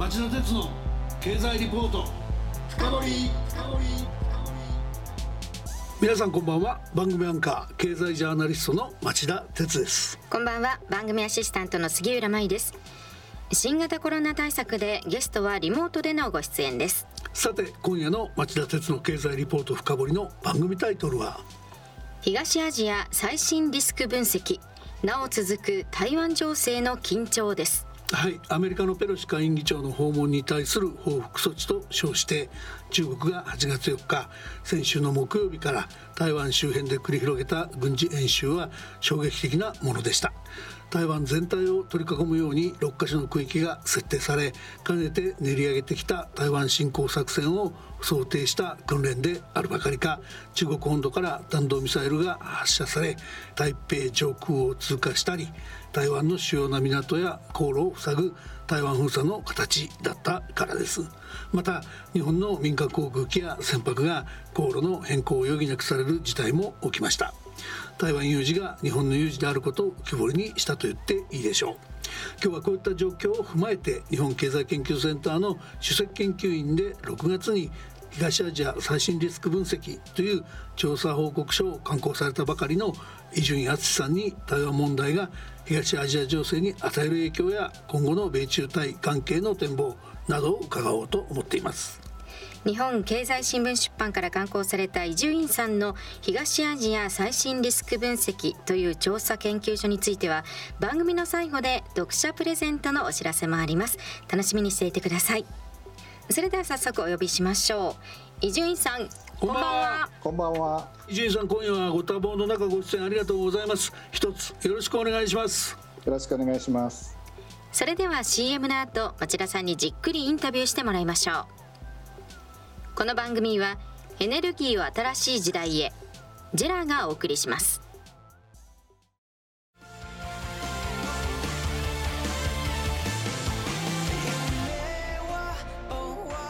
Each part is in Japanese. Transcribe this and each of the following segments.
町田鉄の経済リポート。深掘皆さんこんばんは。番組アンカー経済ジャーナリストの町田鉄です。こんばんは。番組アシスタントの杉浦舞です。新型コロナ対策でゲストはリモートでのご出演です。さて今夜の町田鉄の経済リポート深掘りの番組タイトルは？東アジア最新リスク分析。なお続く台湾情勢の緊張ですはいアメリカのペロシ下院議長の訪問に対する報復措置と称して中国が8月4日先週の木曜日から台湾周辺で繰り広げた軍事演習は衝撃的なものでした。台湾全体を取り囲むように6カ所の区域が設定されかねて練り上げてきた台湾侵攻作戦を想定した訓練であるばかりか中国本土から弾道ミサイルが発射され台北上空を通過したり台湾の主要な港や航路を塞ぐ台湾封鎖の形だったからです。また日本の民間航空機や船舶が航路の変更を余儀なくされる事態も起きました。台湾有事が日本の有事であることを浮き彫りにしたと言っていいでしょう。今日はこういった状況を踏まえて日本経済研究センターの首席研究員で6月に東アジア最新リスク分析という調査報告書を刊行されたばかりの伊集院敦さんに台湾問題が東アジア情勢に与える影響や今後の米中対関係の展望などを伺おうと思っています。日本経済新聞出版から刊行された伊集院さんの東アジア最新リスク分析という調査研究所については番組の最後で読者プレゼントのお知らせもあります。楽しみにしていてください。それでは早速お呼びしましょう。伊集院さんこんばんは。こんばんは。伊集院さん今夜はご多忙の中ご出演ありがとうございます。一つよろしくお願いします。よろしくお願いします。それでは CM の後町田さんにじっくりインタビューしてもらいましょう。この番組はエネルギーを新しい時代へジェラがお送りします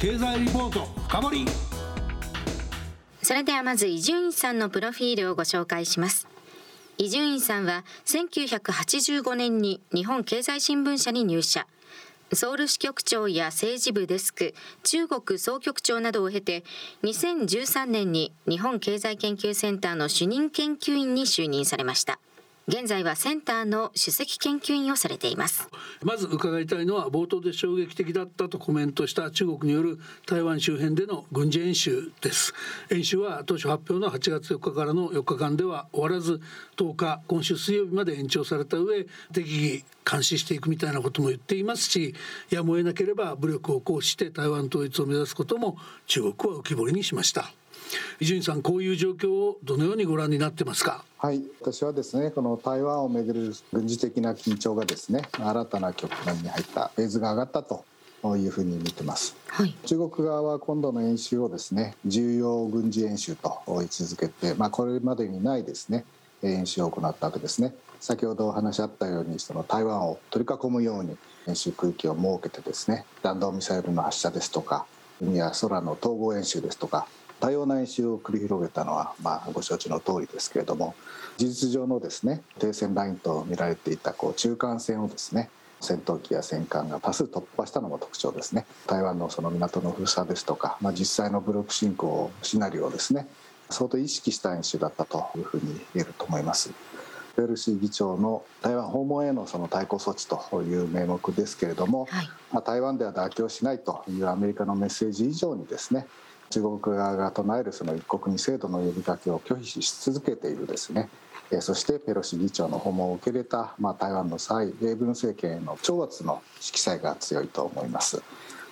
経済リポート深掘それではまず伊集院さんのプロフィールをご紹介します。伊集院さんは1985年に日本経済新聞社に入社。ソウル支局長や政治部デスク中国総局長などを経て2013年に日本経済研究センターの主任研究員に就任されました。現在はセンターの首席研究員をされています。まず伺いたいのは冒頭で衝撃的だったとコメントした中国による台湾周辺での軍事演習です。演習は当初発表の8月4日からの4日間では終わらず10日今週水曜日まで延長された上適宜監視していくみたいなことも言っていますしやむを得なければ武力を行使して台湾統一を目指すことも中国は浮き彫りにしました。伊集院さんこういう状況をどのようにご覧になってますか？はい。私はですねこの台湾をめぐる軍事的な緊張がですね新たな局面に入ったフェーズが上がったというふうに見てます、はい、中国側は今度の演習をですね重要軍事演習と位置づけて、まあ、これまでにないですね演習を行ったわけですね。先ほどお話しあったようにその台湾を取り囲むように演習区域を設けてですね弾道ミサイルの発射ですとか海や空の統合演習ですとか多様な演習を繰り広げたのは、まあ、ご承知の通りですけれども事実上のですね停戦ラインと見られていたこう中間線をですね戦闘機や戦艦が多数突破したのも特徴ですね。台湾のその港の封鎖ですとか、まあ、実際の武力侵攻シナリオをですね相当意識した演習だったというふうに言えると思います。ペルシー議長の台湾訪問へのその対抗措置という名目ですけれども、はい、まあ、台湾では妥協しないというアメリカのメッセージ以上にですね中国側が唱えるその一国二制度の呼びかけを拒否し続けているですねそしてペロシ議長の訪問を受け入れた、まあ、台湾の蔡英文政権への懲罰の色彩が強いと思います。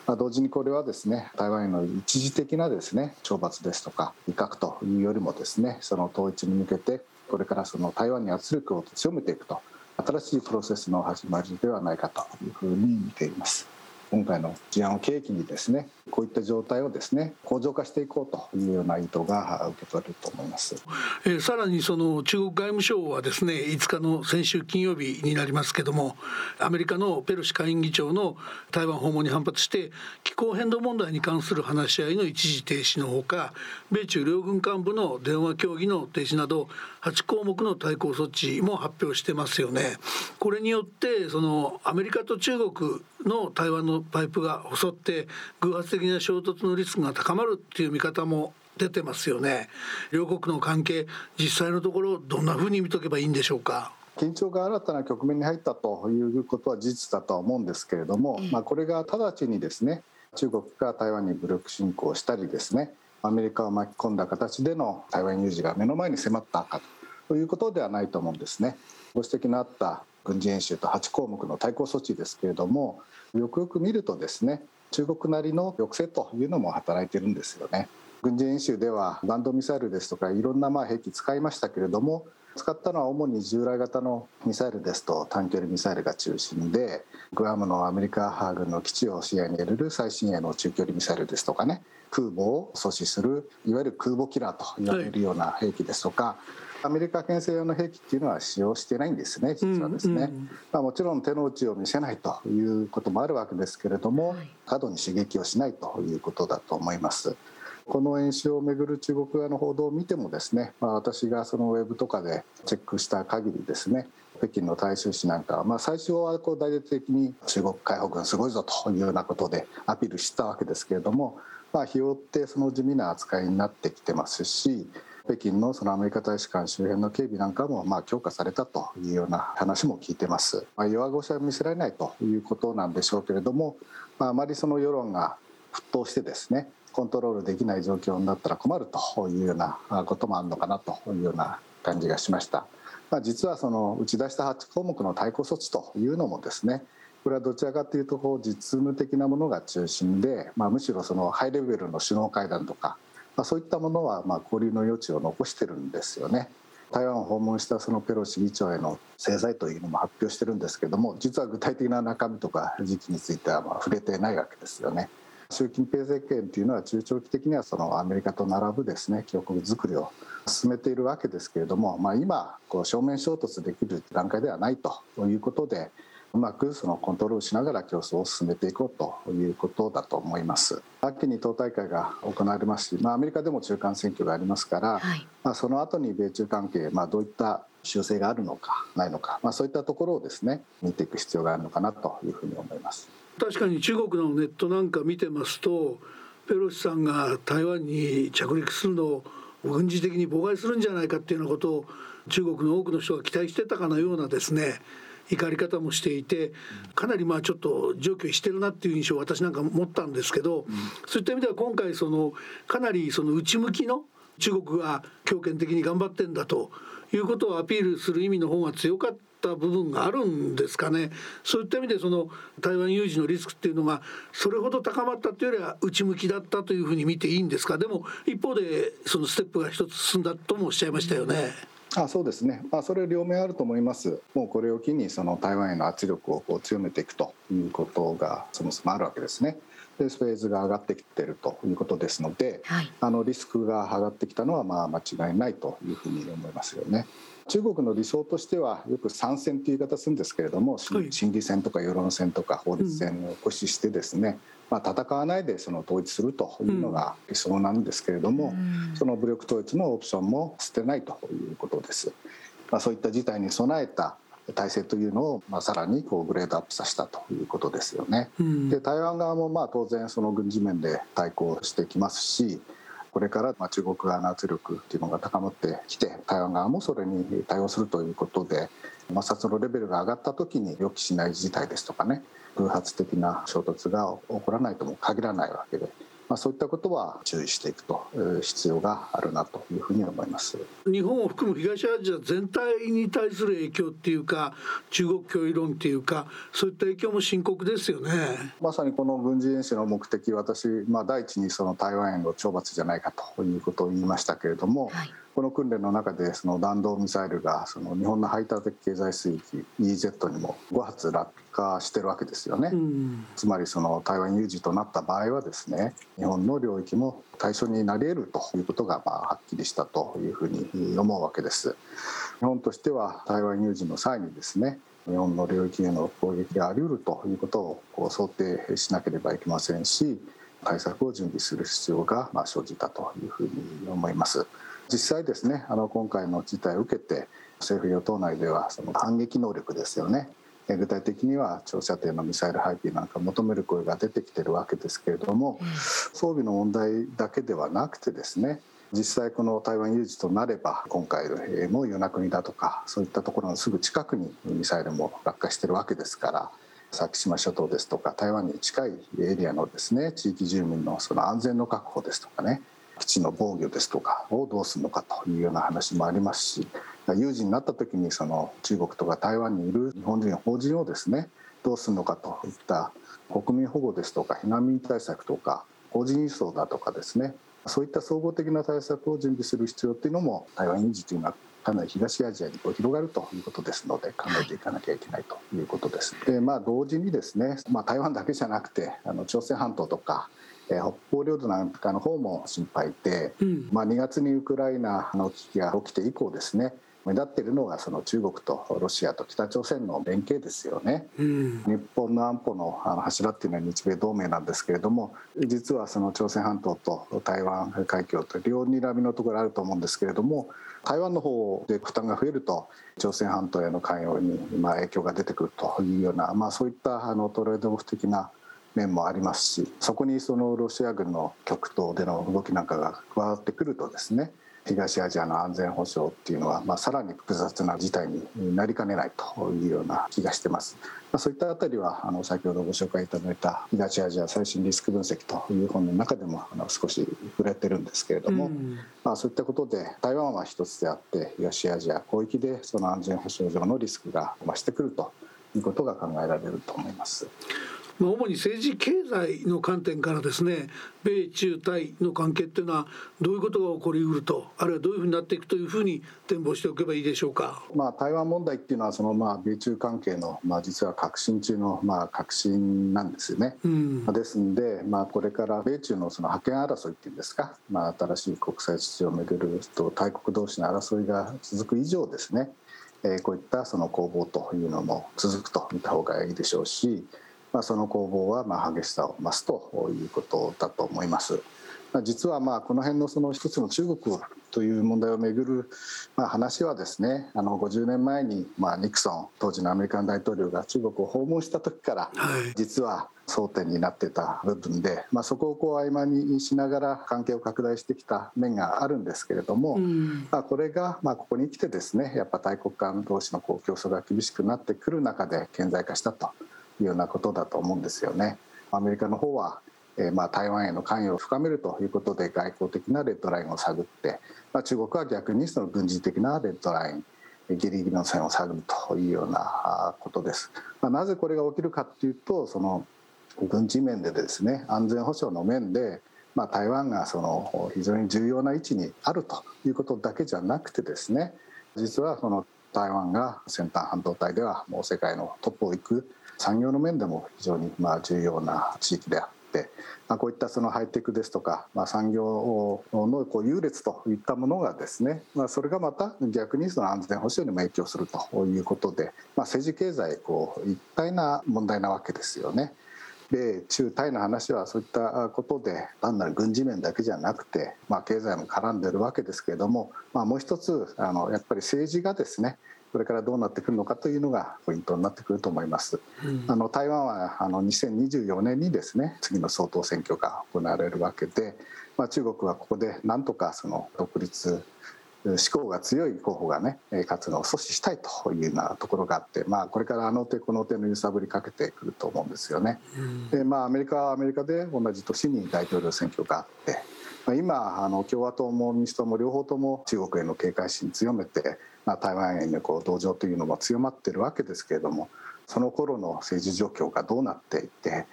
まあ、同時にこれはですね台湾への一時的なですね懲罰ですとか威嚇というよりもですねその統一に向けてこれからその台湾に圧力を強めていくと新しいプロセスの始まりではないかというふうに見ています。今回の事案を契機にですねこういった状態をですね向上化していこうというような意図が受け取れると思います。えー、さらにその中国外務省はですね5日の先週金曜日になりますけどもアメリカのペロシ下院議長の台湾訪問に反発して気候変動問題に関する話し合いの一時停止のほか米中両軍幹部の電話協議の停止など8項目の対抗措置も発表してますよね。これによってそのアメリカと中国の台湾のパイプが細って偶発的な衝突のリスクが高まるっていう見方も出てますよね。両国の関係実際のところどんなふうに見とけばいいんでしょうか？緊張が新たな局面に入ったということは事実だとは思うんですけれども、まあ、これが直ちにですね中国が台湾に武力侵攻したりですねアメリカを巻き込んだ形での台湾有事が目の前に迫ったかということではないと思うんですね。ご指摘のあった軍事演習と8項目の対抗措置ですけれどもよくよく見るとですね中国なりの抑制というのも働いてるんですよね。軍事演習では弾道ミサイルですとかいろんなまあ兵器使いましたけれども使ったのは主に従来型のミサイルですと短距離ミサイルが中心でグアムのアメリカ軍の基地を視野に入れる最新鋭の中距離ミサイルですとかね空母を阻止するいわゆる空母キラーと言われるような兵器ですとか、アメリカ牽制用の兵器っていうのは使用してないんですね実はですね、うん。うん、まあ、もちろん手の内を見せないということもあるわけですけれども、はい、過度に刺激をしないということだと思います。この演習をめぐる中国側の報道を見てもですね、まあ、私がそのウェブとかでチェックした限りですね北京の大衆紙なんかは、まあ、最初はこう大々的に中国解放軍すごいぞというようなことでアピールしたわけですけれども、まあ、日を追ってその地味な扱いになってきてますし北京のそのアメリカ大使館周辺の警備なんかもまあ強化されたというような話も聞いてます、まあ、弱腰は見せられないということなんでしょうけれども、まあ、あまりその世論が沸騰してですねコントロールできない状況になったら困るというようなこともあるのかなというような感じがしました。まあ、実はその打ち出した8項目の対抗措置というのもですねこれはどちらかというとこう実務的なものが中心で、まあ、むしろそのハイレベルの首脳会談とかまあ、そういったものはまあ交流の余地を残してるんですよね。台湾を訪問したそのペロシ議長への制裁というのも発表してるんですけども実は具体的な中身とか時期についてはまあ触れてないわけですよね。習近平政権というのは中長期的にはそのアメリカと並ぶですね強国づくりを進めているわけですけれども、まあ、今こう正面衝突できる段階ではないということでうまくそのコントロールしながら競争を進めていこうということだと思います。秋に党大会が行われますし、まあ、アメリカでも中間選挙がありますから、はい、まあ、その後に米中関係、まあ、どういった修正があるのかないのか、まあ、そういったところをですね見ていく必要があるのかなというふうに思います。確かに中国のネットなんか見てますとペロシさんが台湾に着陸するのを軍事的に妨害するんじゃないかっていうようなことを中国の多くの人が期待してたかのようなですね怒り方もしていてかなりまあちょっと状況してるなっていう印象を私なんか持ったんですけど、そういった意味では今回そのかなりその内向きの中国が強権的に頑張ってんだということをアピールする意味の方が強かった部分があるんですかねそういった意味でその台湾有事のリスクっていうのがそれほど高まったというよりは内向きだったというふうに見ていいんですかでも一方でそのステップが一つ進んだともおっしゃいましたよね。あそうですね、まあ、それ両面あると思います、もうこれを機にその台湾への圧力をこう強めていくということがそもそもあるわけですね。でフェーズが上がってきているということですので、はい、あのリスクが上がってきたのはまあ間違いないというふうに思いますよね。中国の理想としてはよく参戦という言い方するんですけれども、はい、心理戦とか世論戦とか法律戦を駆使してですね、まあ、戦わないでその統一するというのが理想なんですけれども、うん、その武力統一のオプションも捨てないということです。まあ、そういった事態に備えた体制というのを、まあ、さらにこうグレードアップさせたということですよね。うん、で台湾側もまあ当然その軍事面で対抗してきますしこれから中国側の圧力っていうのが高まってきて台湾側もそれに対応するということで摩擦のレベルが上がった時に予期しない事態ですとかね偶発的な衝突が起こらないとも限らないわけで。まあ、そういったことは注意していくと必要があるなというふうに思います。日本を含む東アジア全体に対する影響っていうか中国脅威論っていうかそういった影響も深刻ですよね。まさにこの軍事演習の目的私、まあ、第一にその台湾への懲罰じゃないかということを言いましたけれども、はいこの訓練の中でその弾道ミサイルがその日本の排他的経済水域 EEZ にも5発落下してるわけですよね、うん、つまりその台湾有事となった場合はですね日本の領域も対象になり得るということがまあはっきりしたというふうに思うわけです。日本としては台湾有事の際にですね日本の領域への攻撃があり得るということをこう想定しなければいけませんし対策を準備する必要がまあ生じたというふうに思います。実際ですねあの今回の事態を受けて政府与党内ではその反撃能力ですよね。具体的には長射程のミサイル配備なんか求める声が出てきてるわけですけれども装備の問題だけではなくてですね実際この台湾有事となれば今回も与那国だとかそういったところのすぐ近くにミサイルも落下してるわけですから先島諸島ですとか台湾に近いエリアのですね地域住民のその安全の確保ですとかね基地の防御ですとかをどうするのかというような話もありますし有事になった時にその中国とか台湾にいる日本人法人をですねどうするのかといった国民保護ですとか避難民対策とか法人輸送だとかですねそういった総合的な対策を準備する必要っていうのも台湾有事というのはかなり東アジアにこう広がるということですので考えていかなきゃいけないということです。でまあ同時にですね、まあ、台湾だけじゃなくてあの朝鮮半島とかえ北方領土なんかの方も心配で、うん、まあ、2月にウクライナの危機が起きて以降ですね目立っているのがその中国とロシアと北朝鮮の連携ですよね、うん、日本の安保の柱っていうのは日米同盟なんですけれども実はその朝鮮半島と台湾海峡と両睨みのところあると思うんですけれども台湾の方で負担が増えると朝鮮半島への関与にまあ影響が出てくるというような、まあ、そういったあのトレードオフ的な面もありますしそこにそのロシア軍の極東での動きなんかが加わってくるとですね東アジアの安全保障っていうのは、まあ、さらに複雑な事態になりかねないというような気がしてます。まあ、そういったあたりはあの先ほどご紹介いただいた東アジア最新リスク分析という本の中でもあの少し触れてるんですけれども、うん、まあ、そういったことで台湾は一つであって東アジア広域でその安全保障上のリスクが増してくるということが考えられると思います。まあ、主に政治経済の観点からですね米中台の関係っていうのはどういうことが起こりうるとあるいはどういうふうになっていくというふうに展望しておけばいいでしょうか？まあ、台湾問題っていうのはそのまあ米中関係のまあ実は革新中のまあ革新なんですよね。うん、ですんで、まあ、これから米中のその覇権争いっていうんですか、まあ、新しい国際秩序をめぐると大国同士の争いが続く以上ですねえこういったその攻防というのも続くと見た方がいいでしょうしまあ、その攻防はまあ激しさを増すということだと思います。実はまあこの辺のその一つの中国という問題をめぐるまあ話はですねあの50年前にまあニクソン当時のアメリカン大統領が中国を訪問した時から実は争点になってた部分で、まあ、そこをこう合間にしながら関係を拡大してきた面があるんですけれども、まあ、これがまあここに来てですねやっぱ大国間同士のこう競争が厳しくなってくる中で顕在化したと。いうようなことだと思うんですよね。アメリカの方はえまあ、台湾への関与を深めるということで外交的なレッドラインを探って、まあ、中国は逆にその軍事的なレッドラインギリギリの線を探るというようなことです。まあ、なぜこれが起きるかというとその軍事面でですね安全保障の面で、まあ、台湾がその非常に重要な位置にあるということだけじゃなくてですね実はその台湾が先端半導体ではもう世界のトップを行く産業の面でも非常にまあ重要な地域であって、まあ、こういったそのハイテクですとか、まあ、産業のこう優劣といったものがですね、まあ、それがまた逆にその安全保障にも影響するということで、まあ、政治経済こう一体な問題なわけですよね。米中台の話はそういったことで単なる軍事面だけじゃなくて、まあ、経済も絡んでるわけですけれども、まあ、もう一つあのやっぱり政治がですねこれからどうなってくるのかというのがポイントになってくると思います。うん、あの台湾はあの2024年にですね次の総統選挙が行われるわけでまあ、中国はここでなんとかその独立志向が強い候補がね勝つのを阻止したいというようなところがあって、まあ、これからあの手この手の揺さぶりかけてくると思うんですよね。でまあ、アメリカはアメリカで同じ年に大統領選挙があって、まあ、今あの共和党も民主党も両方とも中国への警戒心強めて、まあ、台湾へのこう同情というのも強まってるわけですけれどもその頃の政治状況がどうなっていって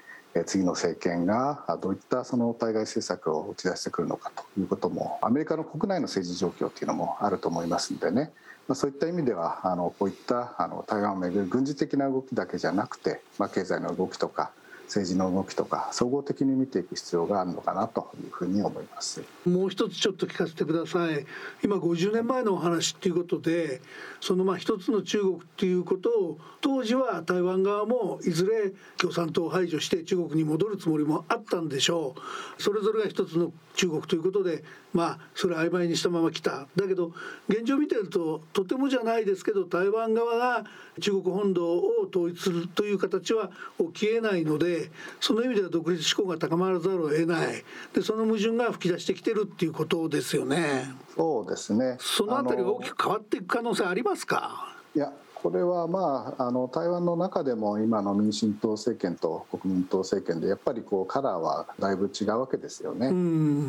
次の政権がどういったその対外政策を打ち出してくるのかということもアメリカの国内の政治状況というのもあると思いますのでね、そういった意味ではあのこういったあの台湾をめぐる軍事的な動きだけじゃなくて、まあ、経済の動きとか政治の動きとか総合的に見ていく必要があるのかなというふうに思います。もう一つちょっと聞かせてください。今50年前のお話っていうことでそのまあ一つの中国っていうことを当時は台湾側もいずれ共産党を排除して中国に戻るつもりもあったんでしょう。それぞれが一つの中国ということでまあそれ曖昧にしたまま来た。だけど現状見てるととてもじゃないですけど台湾側が中国本土を統一するという形は起きえないのでその意味では独立志向が高まらざるを得ないでその矛盾が噴き出してきてるっていうことですよね。そうですねそのあたりが大きく変わっていく可能性ありますか？いやこれはまああの台湾の中でも今の民進党政権と国民党政権でやっぱりこうカラーはだいぶ違うわけですよね。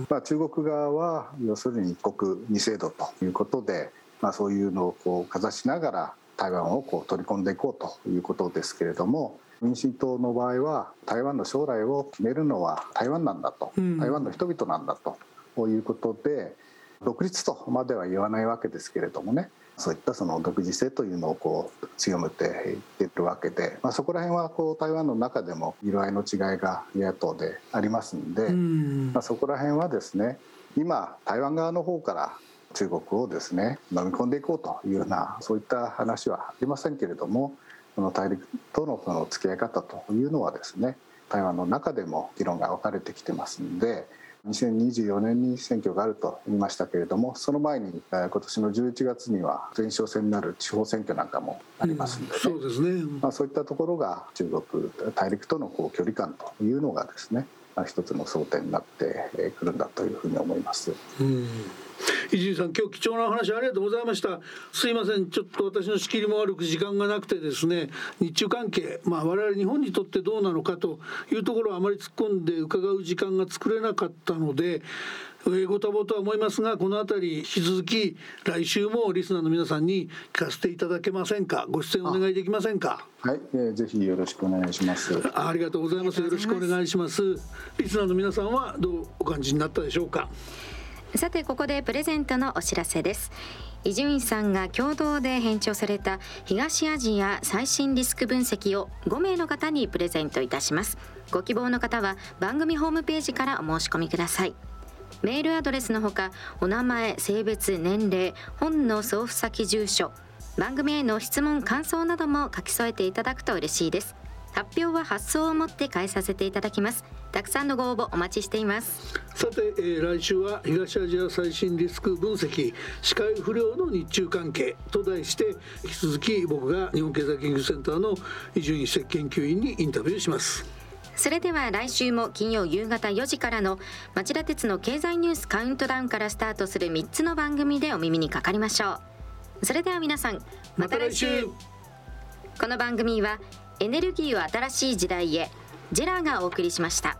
まあ、中国側は要するに一国二制度ということで、まあ、そういうのをこうかざしながら台湾をこう取り込んでいこうということですけれども民進党の場合は台湾の将来を決めるのは台湾なんだと、台湾の人々なんだと。いうことで独立とまでは言わないわけですけれどもね。そういったその独自性というのをこう強めていっているわけで、まあ、そこら辺はこう台湾の中でも色合いの違いが野党でありますんで、まあ、そこら辺はですね今台湾側の方から中国をですね飲み込んでいこうというようなそういった話はありませんけれどもこの大陸とのその付き合い方というのはですね台湾の中でも議論が分かれてきてますんで2024年に選挙があると言いましたけれどもその前に今年の11月には前哨戦になる地方選挙なんかもありますので、ね。うん、そうですね、まあ、そういったところが中国大陸とのこう距離感というのがですね一つの争点になってくるんだというふうに思います。うん。伊集院さん今日貴重な話ありがとうございました。すいません。ちょっと私の仕切りも悪く時間がなくてですね日中関係まあ我々日本にとってどうなのかというところはあまり突っ込んで伺う時間が作れなかったのでご多忙とは思いますがこの辺り引き続き来週もリスナーの皆さんに聞かせていただけませんか？ご出演お願いできませんか？はい、えー、ぜひよろしくお願いします。ありがとうございます。よろしくお願いします。リスナーの皆さんはどうお感じになったでしょうか？さてここでプレゼントのお知らせです。伊集院さんが共同で編著された東アジア最新リスク分析を5名の方にプレゼントいたします。ご希望の方は番組ホームページからお申し込みくださいメールアドレスのほかお名前性別年齢本の送付先住所番組への質問感想なども書き添えていただくと嬉しいです。発表は発送をもって返させていただきます。たくさんのご応募お待ちしています。さて、えー、来週は東アジア最新リスク分析視界不良の日中関係と題して引き続き僕が日本経済研究センターの伊集院史研究員にインタビューします。それでは来週も金曜夕方4時からの町田鉄の経済ニュースカウントダウンからスタートする3つの番組でお耳にかかりましょうそれでは皆さんまた来週この番組はエネルギーを新しい時代へジェラーがお送りしました。